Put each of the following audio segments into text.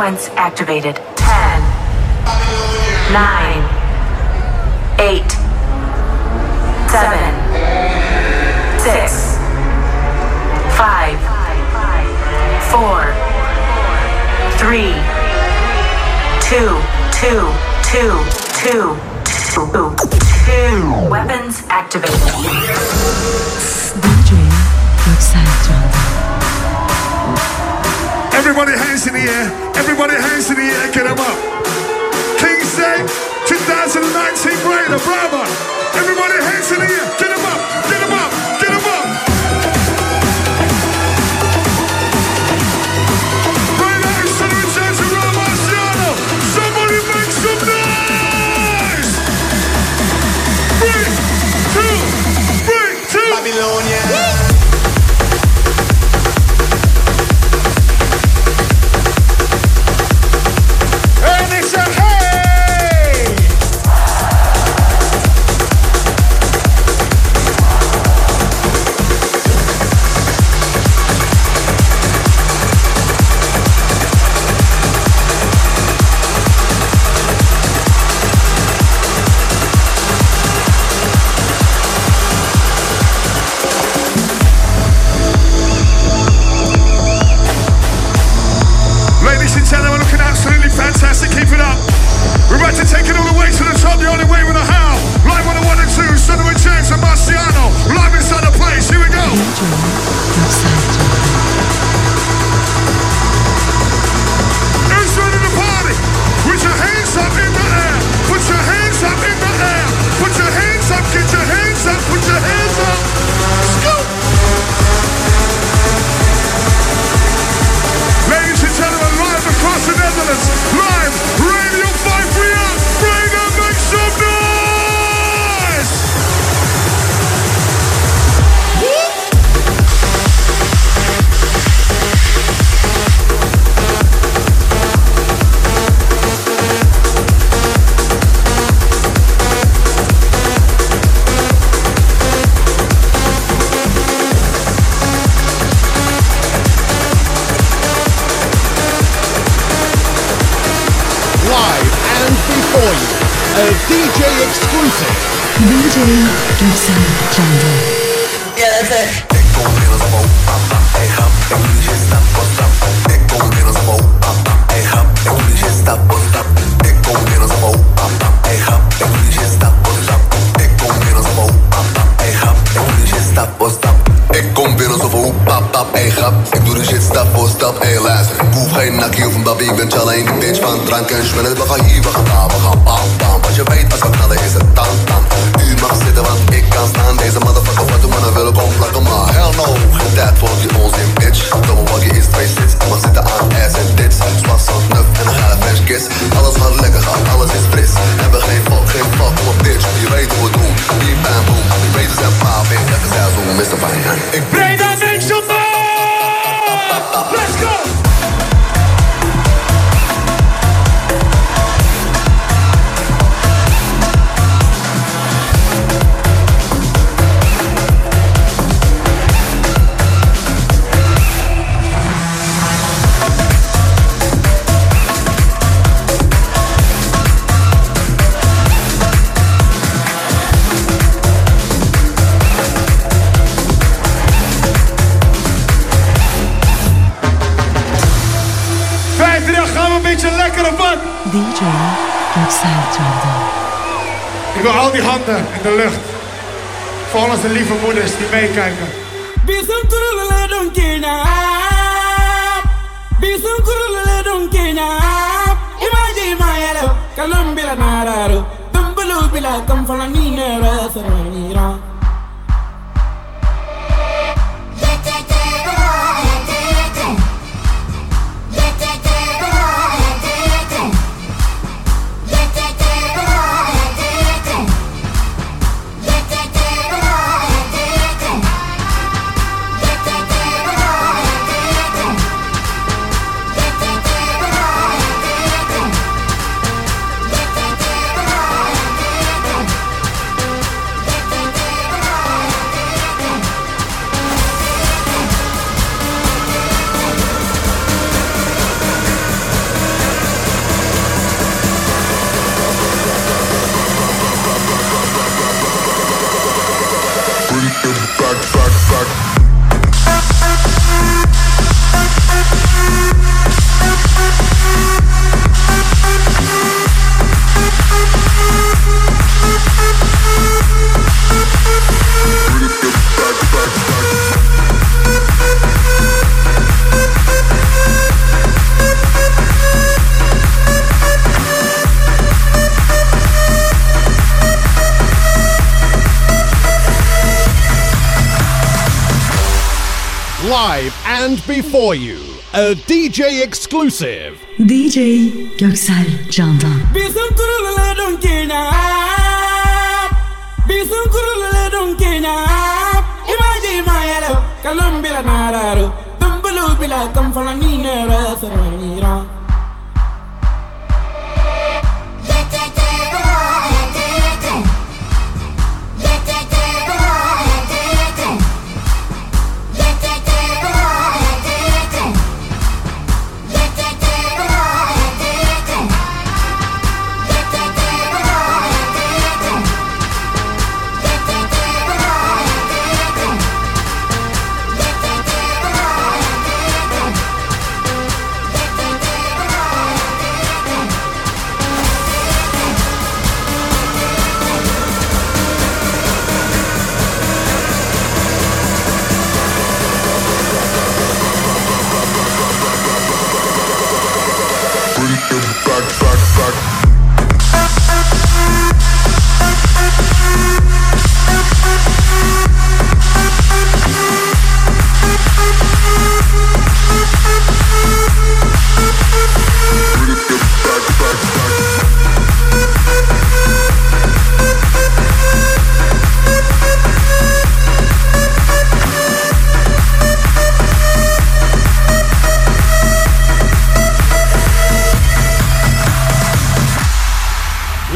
Sequence activated. 10, 9, 8, 7, 6, 5, 4, 3, 2, 2, 2, 2, 2. Weapons activated. DJ Roxanne Everybody hands in the air. Everybody hands in the air. Get them up. King's Day 2019 Greater Bravo. Everybody hands in the air. Get them up. handen in de lucht. Voor onze lieve moeders die meekijken. Bisum kurulele donkina. Bisum kurulele donkina. my love Kalumbila naararo. Dumbulu bila kamfala ni nera saranira. Live and before you, a DJ exclusive. DJ Göksel Candan. Bizim kurulları Kenya. Bizim kurulları Kenya. Imagine my yellow, Colombia nararo. Dumbulu bila kamfala ni nera sarira.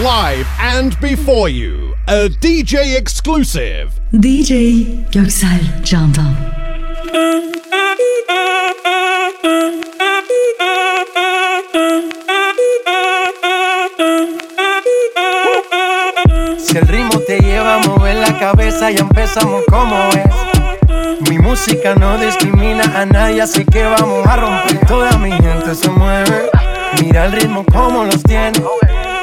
Live and before you, a DJ exclusive. DJ Göksel Candan. Si el ritmo te lleva a mover la cabeza, ya empezamos como es. Mi música no discrimina a nadie, así que vamos a romper. Toda mi gente se mueve. Mira el ritmo como los tiene.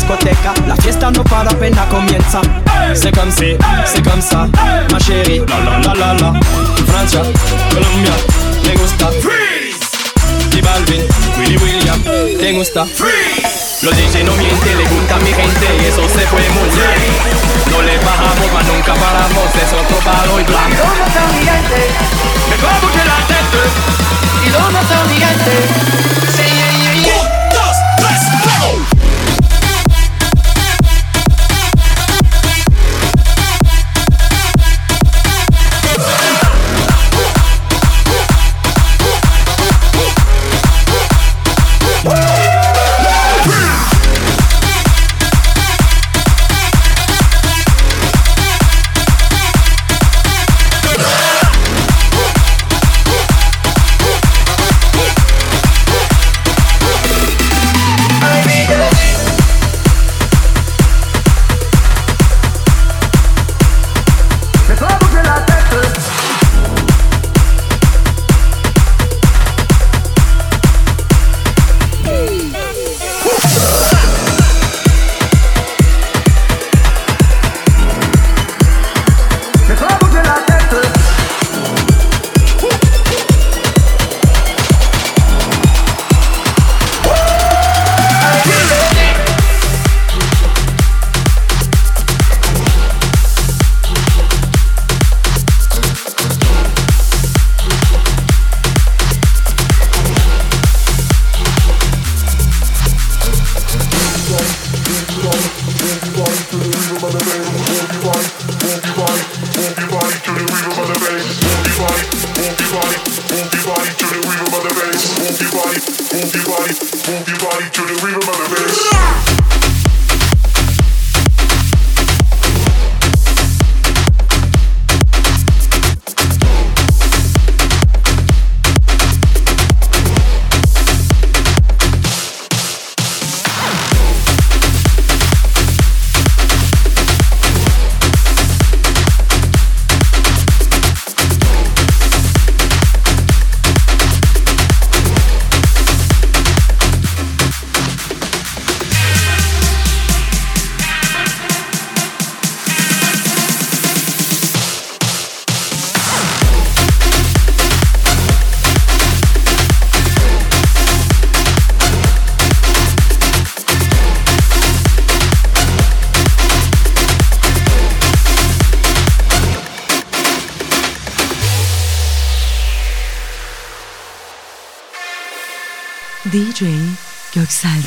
Discoteca, la fiesta no para apenas comienza. C'est comme si, c'est comme ça, ma chérie. La la la la la. Francia, Colombia, me gusta. Freeze. Y Balvin, Willy William, te gusta. Freeze. Los DJ no mienten, le gusta a mi gente y eso se fue muy bien. No le bajamos, mas nunca paramos, es otro palo y blanco. ¿Dónde está mi gente? Me como que la tête. ¿Y dónde está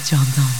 Göksel Candan.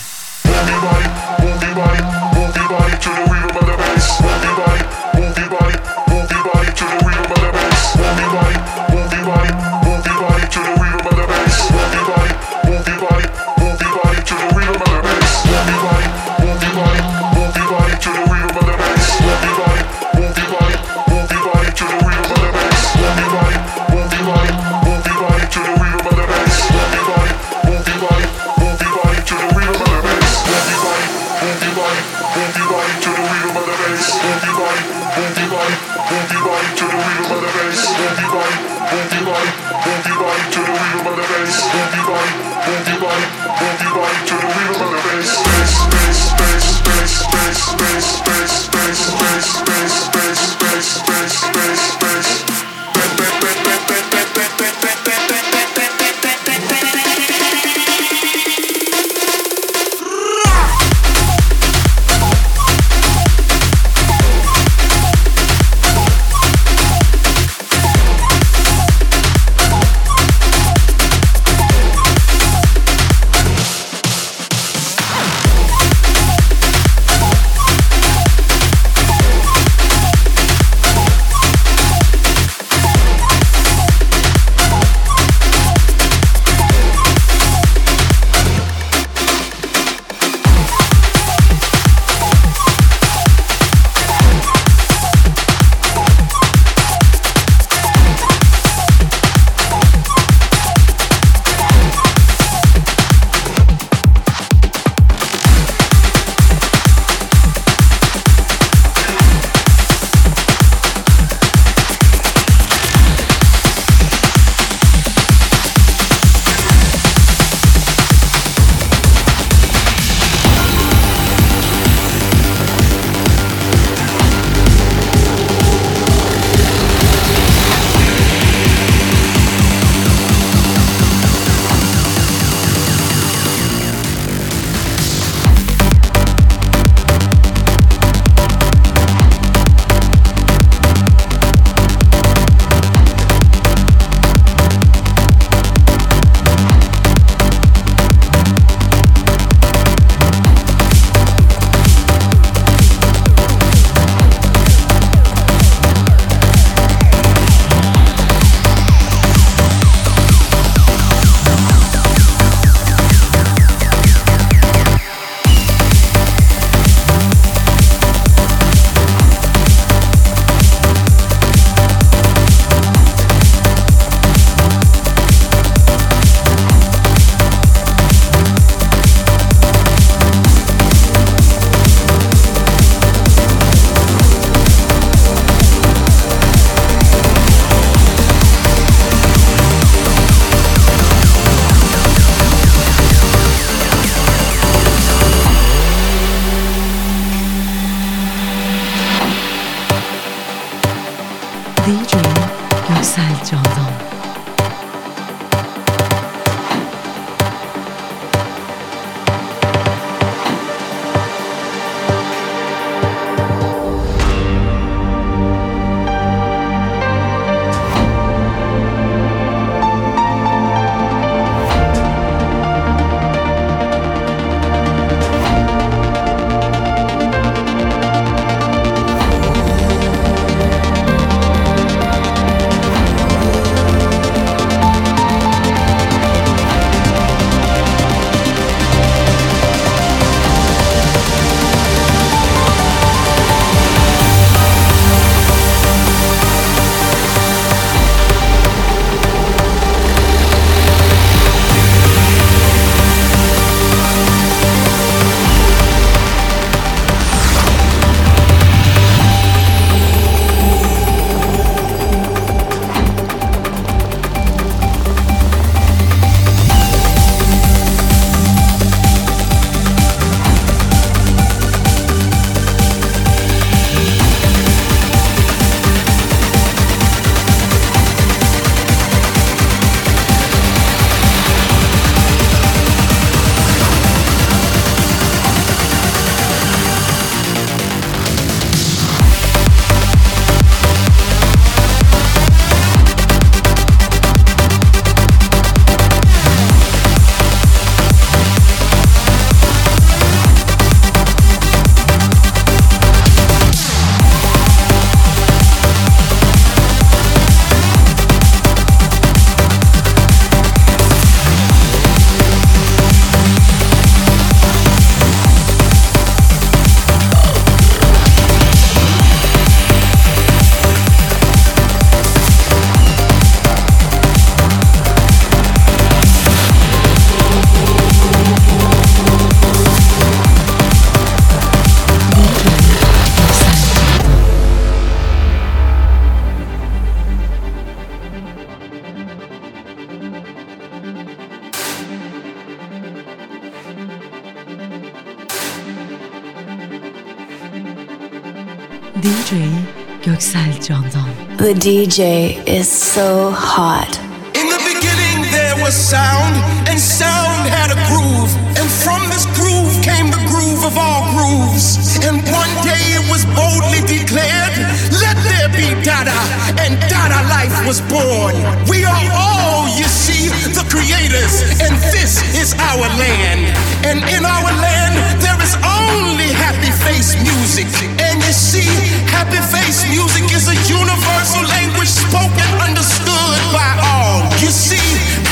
DJ is so hot. In the beginning there was sound, and sound had a groove. And from this groove came the groove of all grooves. And one day it was boldly declared, let there be Dada. And Dada life was born. We are all, you see, the creators. And this is our land. And in our land there is only happy face music. And you see, happy face music is a universal language spoken, understood by all. You see,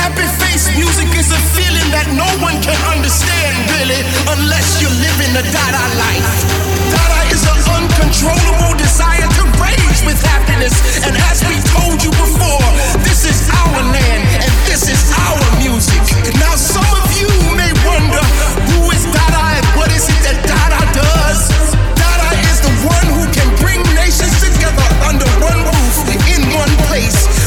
happy face music is a feeling that no one can understand really unless you're living the Dada life. Dada is an uncontrollable desire to rage with happiness. And as we told you before, this is our land and this is our music. Now some of you may wonder who is Dada and what is it that Dada does? Dada is the one who can bring nations together under one roof in one place.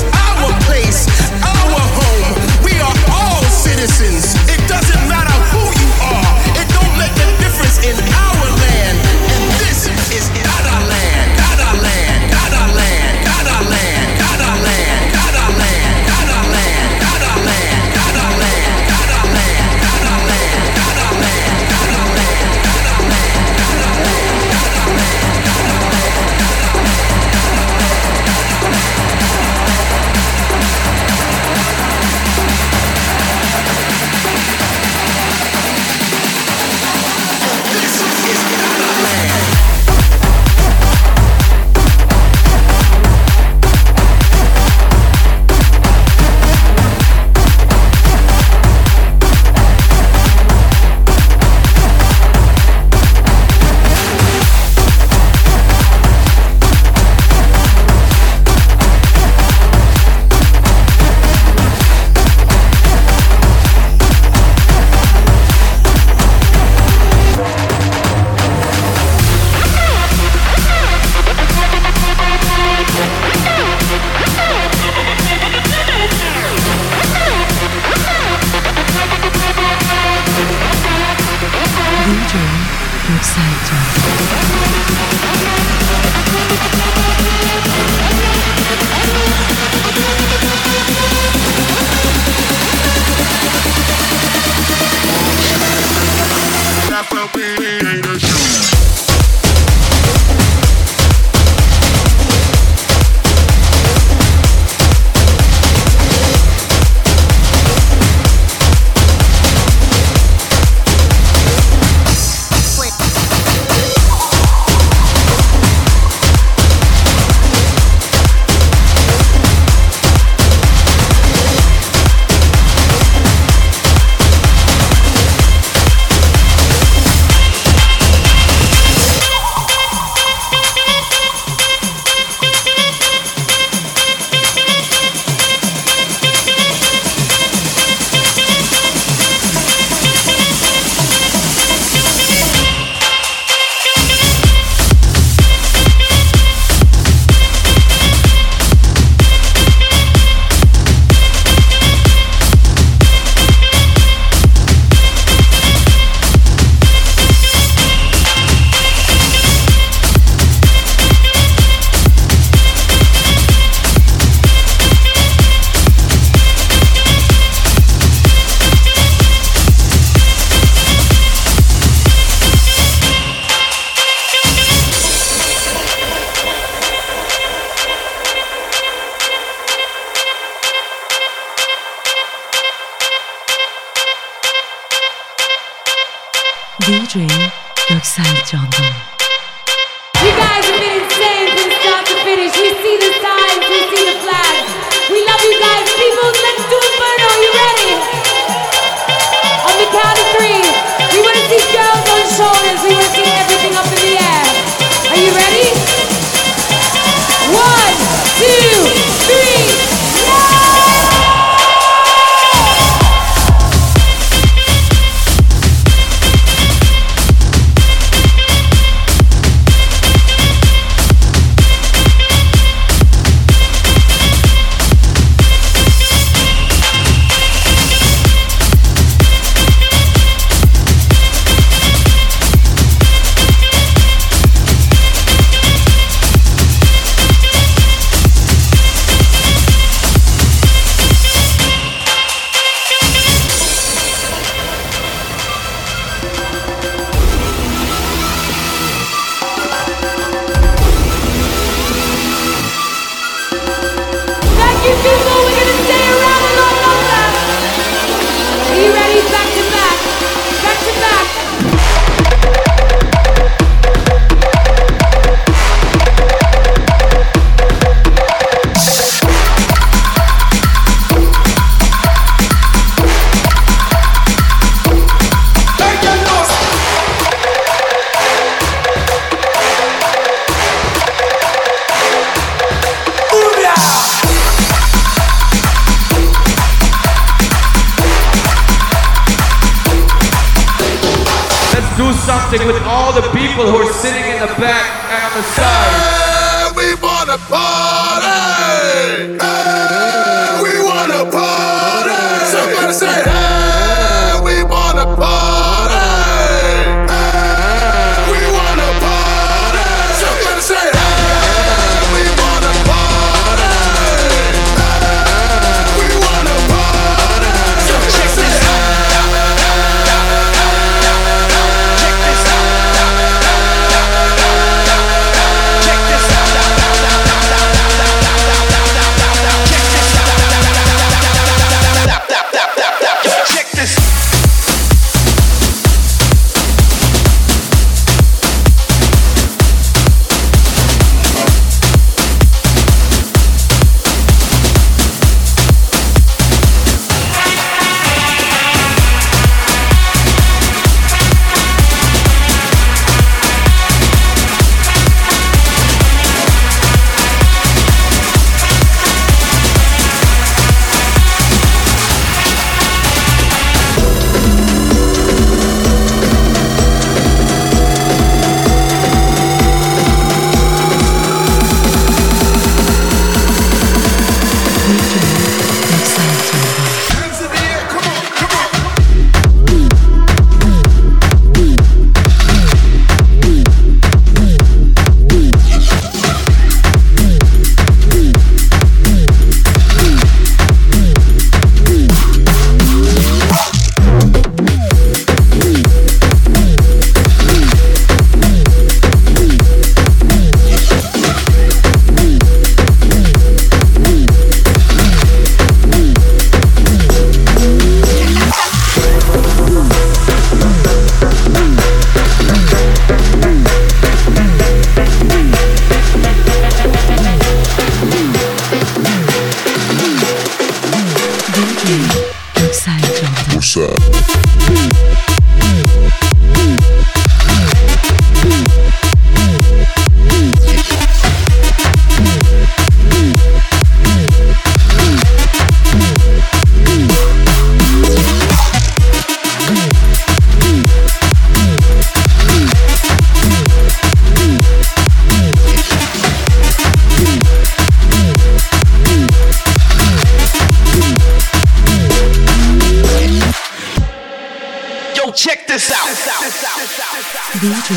DJ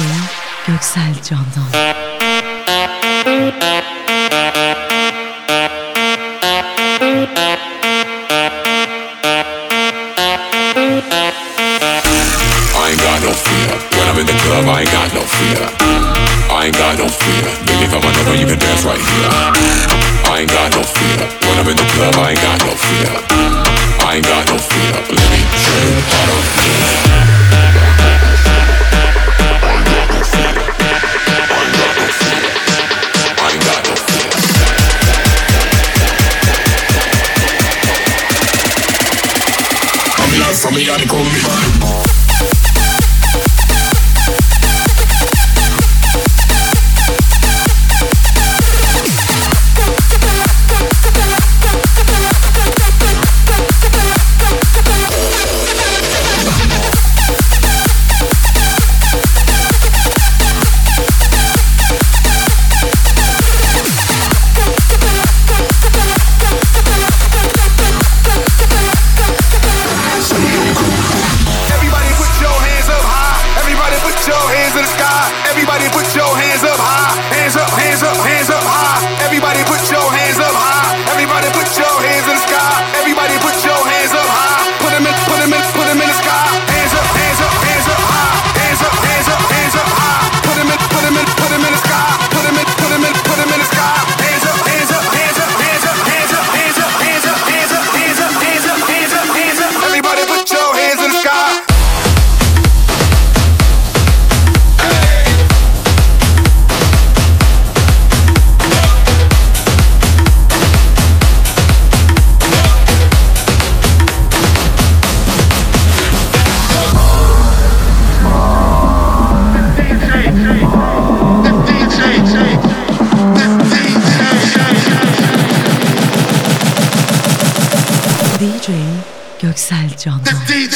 Göksel Candan I ain't got no fear. When I'm in the club, I ain't got no fear. I ain't got no fear. Believe I'm a number, you can dance right here. I ain't got no fear. When I'm in the club, I ain't got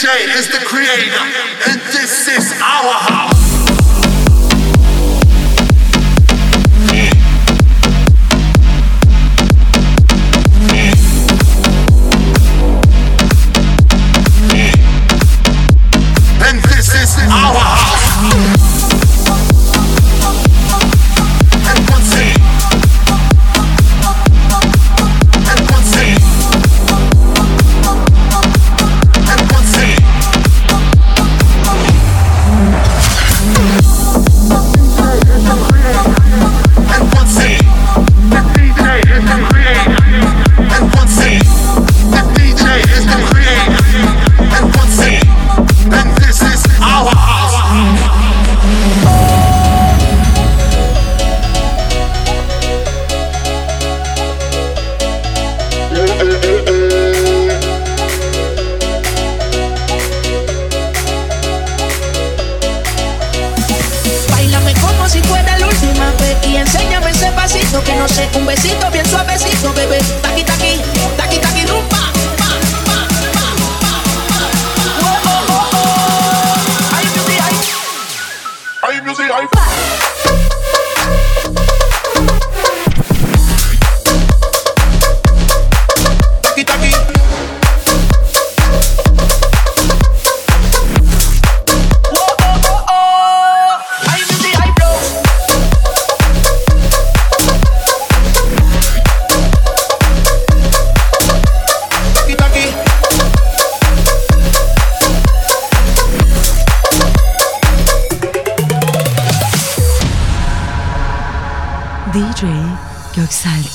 J is the creator.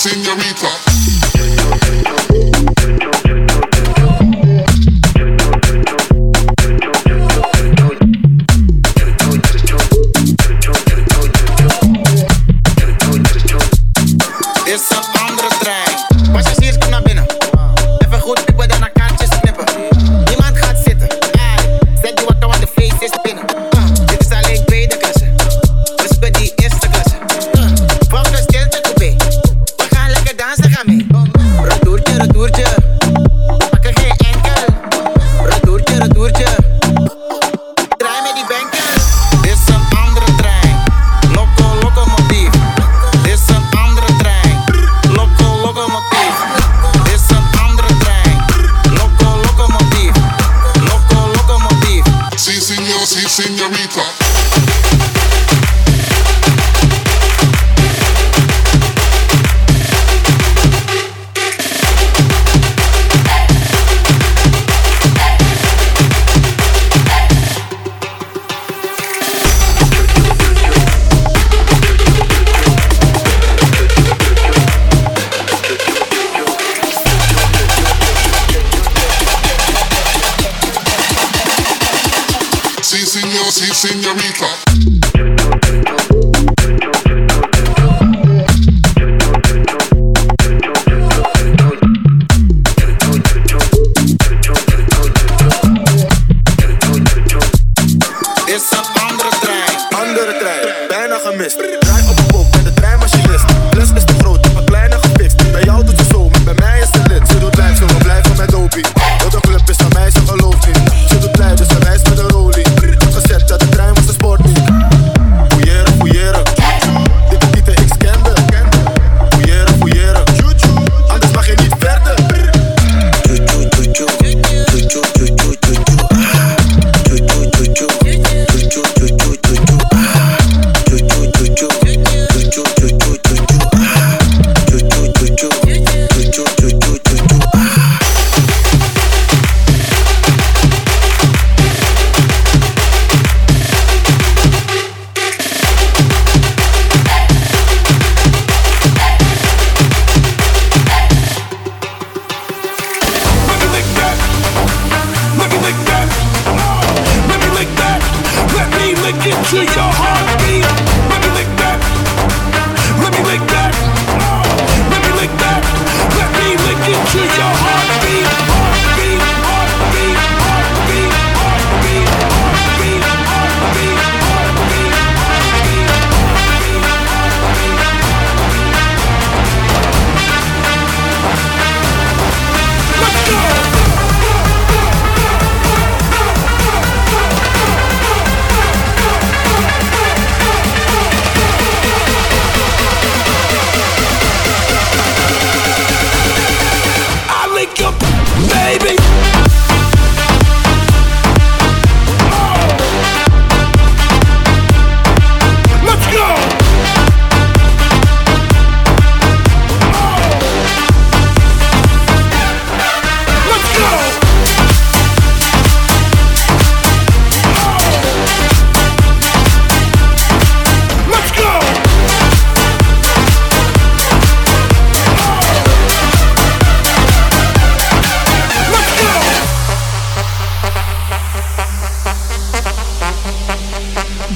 senorita.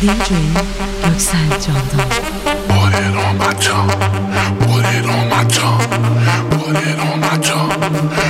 Put it on my tongue. Put it on my tongue. Put it on my tongue.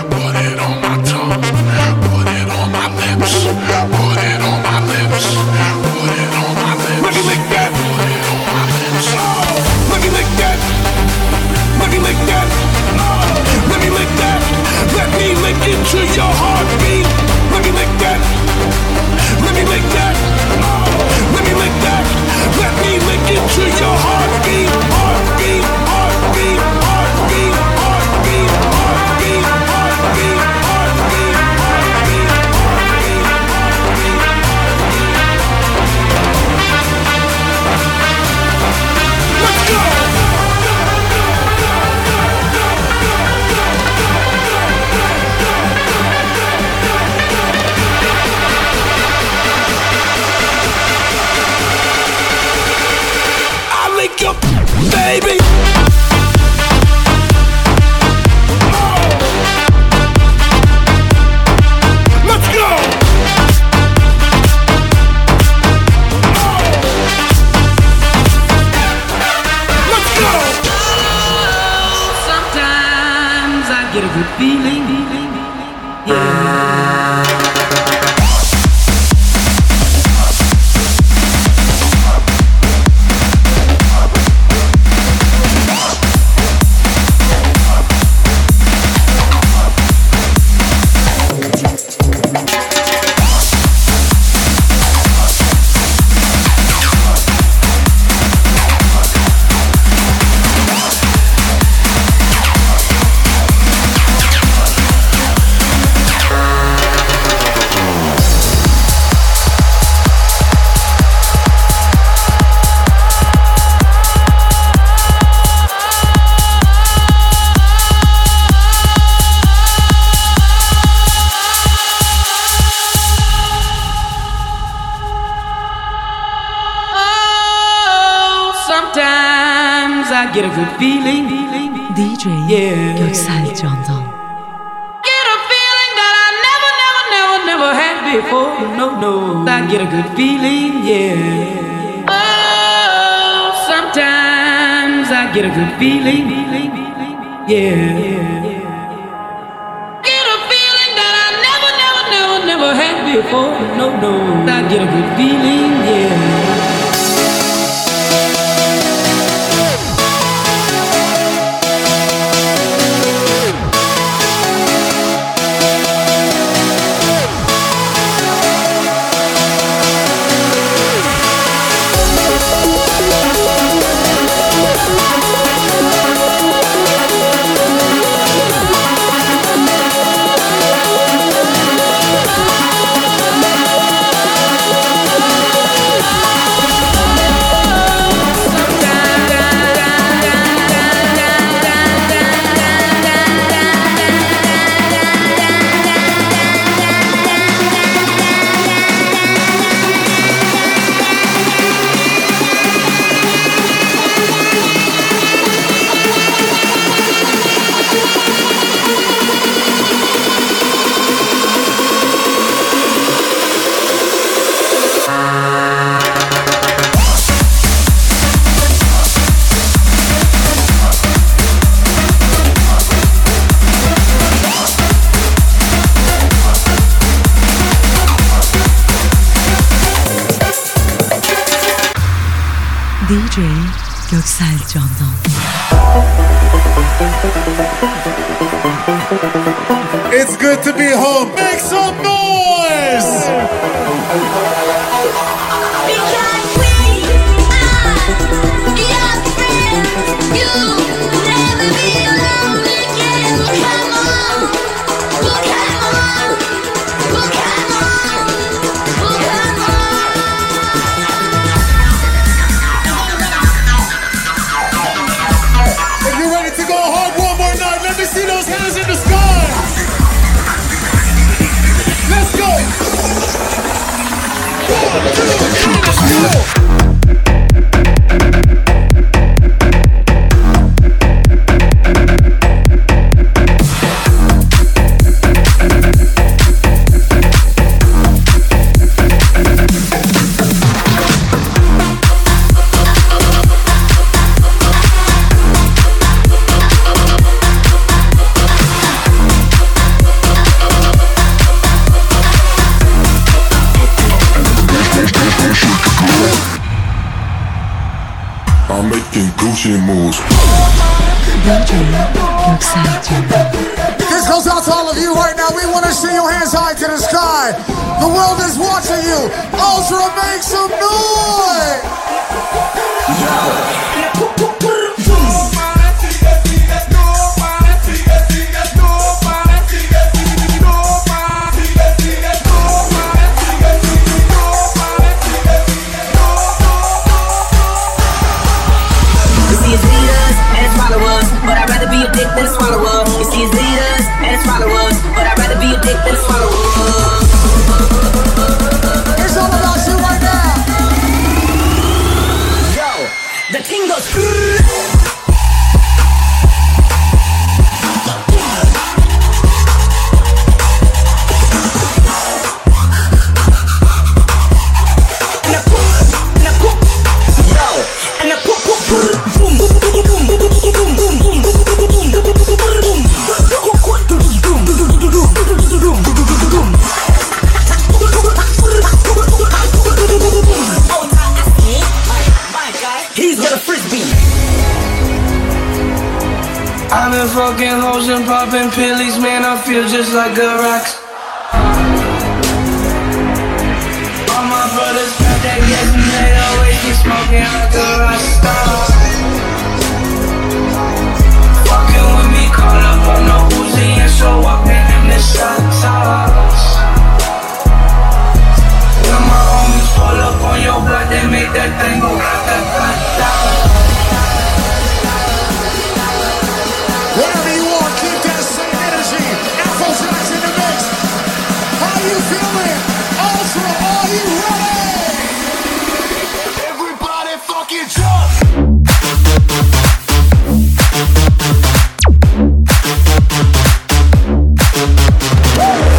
Woo!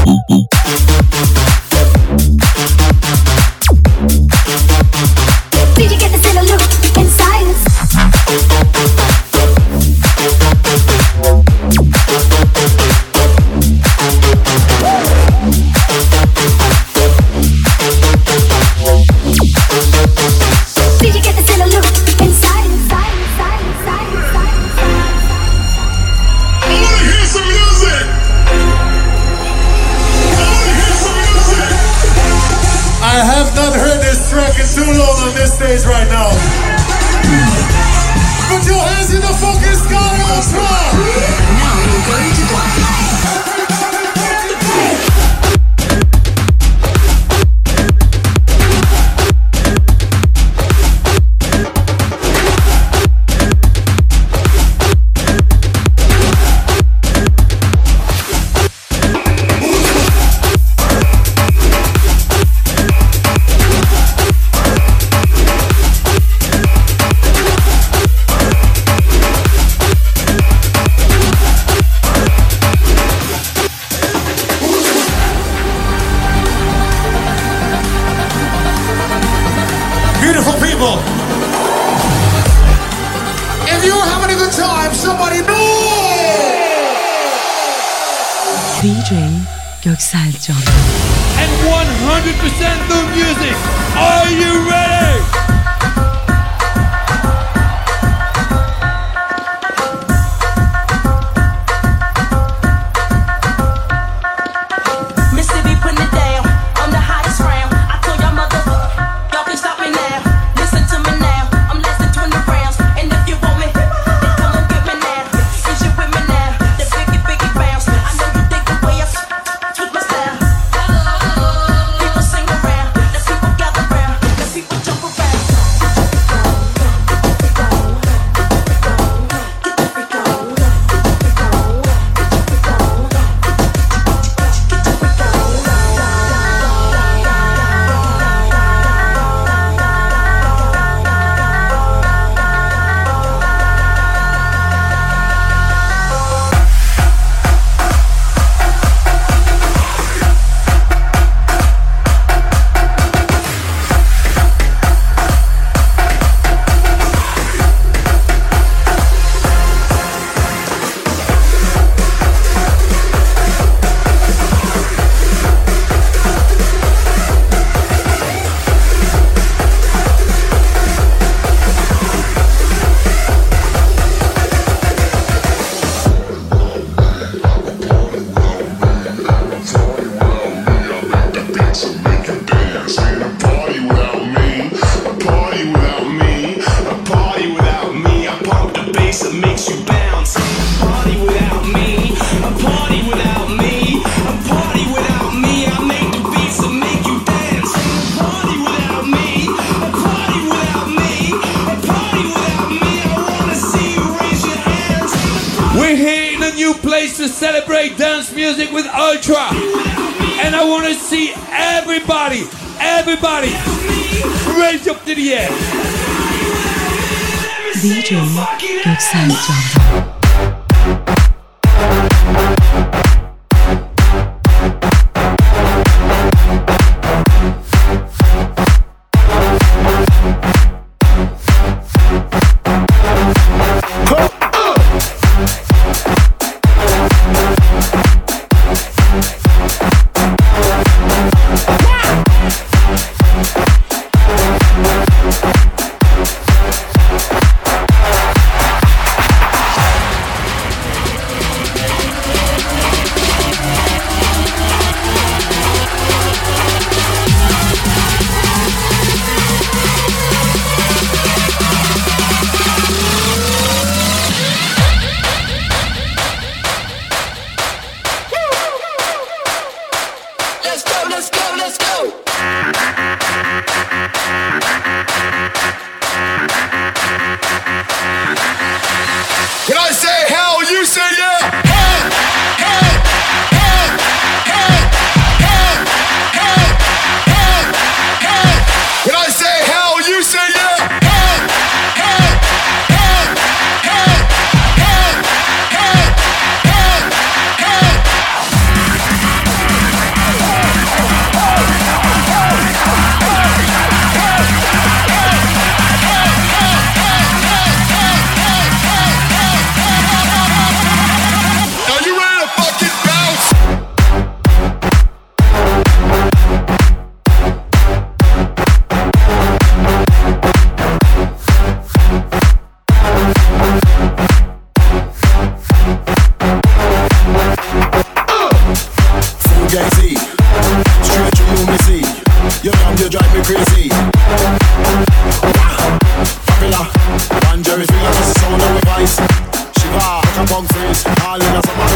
a punk face, all in a summer.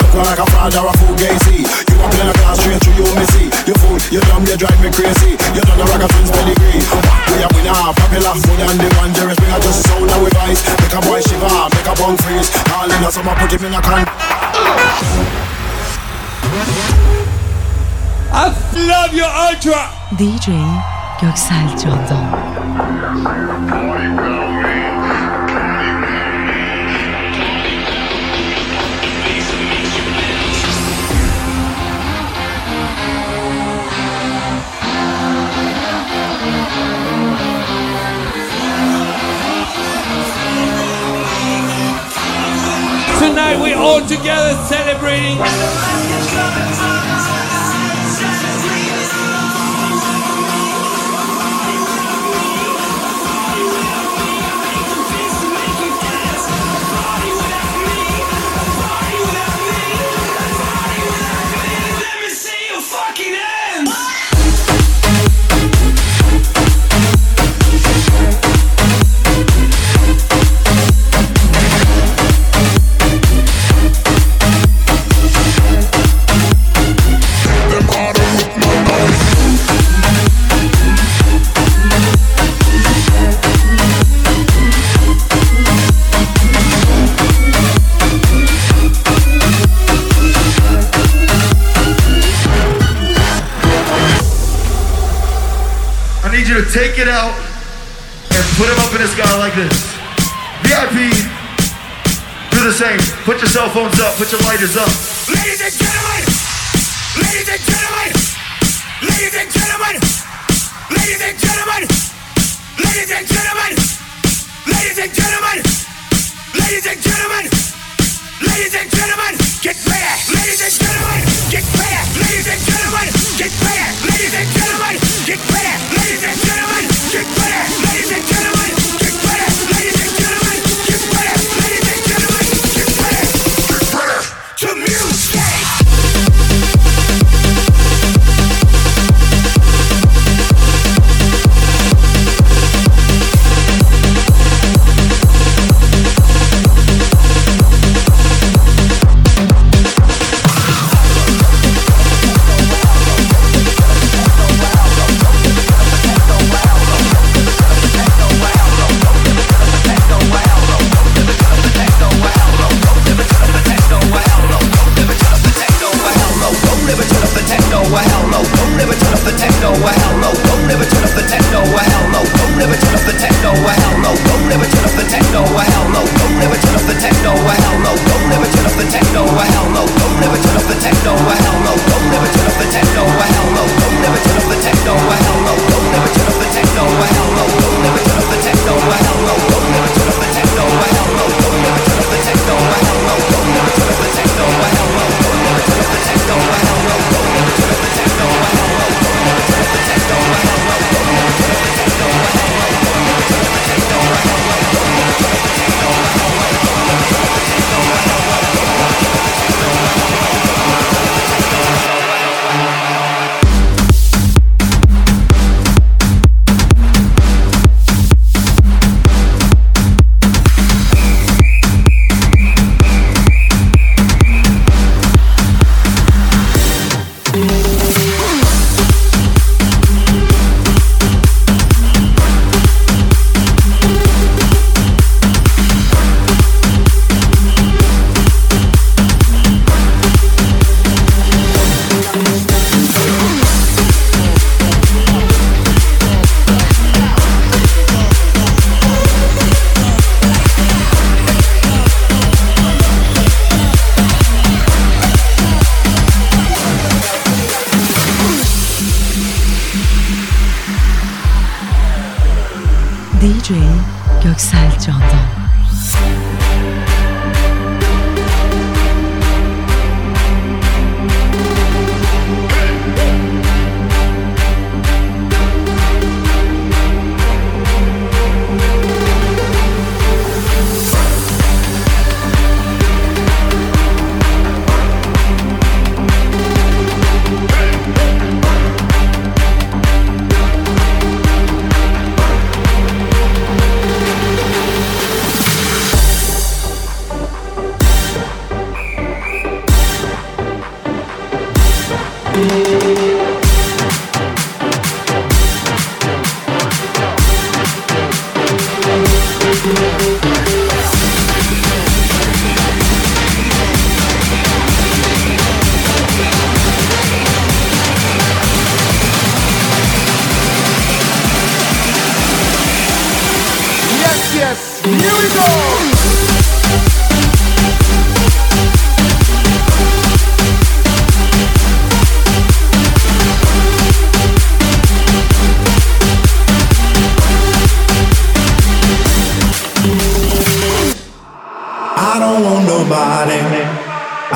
Looking like a fraud or a fool gazy. You a in a car straight through you, me see. You fool, you dumb, you drive me crazy. You done a rocket twins pedigree. We a winner, popular, more than the one. Jerry's bigger, just a sound we eyes. Make a boy shiver, make a punk face, all in a summer. Put him in a con. I love your ultra. DJ Göksel Candan. Tonight we're all together celebrating. Take it out and put them up in the sky like this. VIP, do the same. Put your cell phones up, put your lighters up. Ladies and gentlemen, ladies and gentlemen,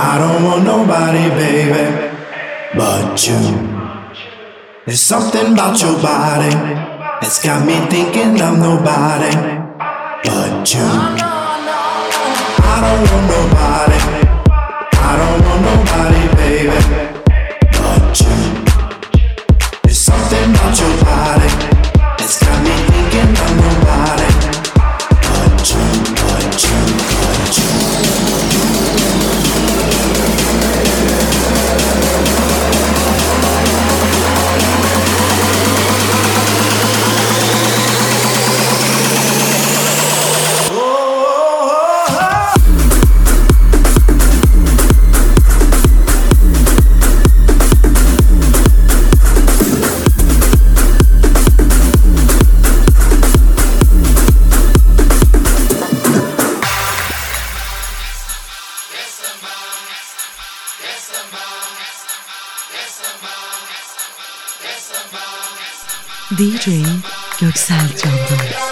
I don't want nobody, baby, but you. There's something about your body that's got me thinking I'm nobody but you. I don't want nobody. I don't DJ Göksel Candan.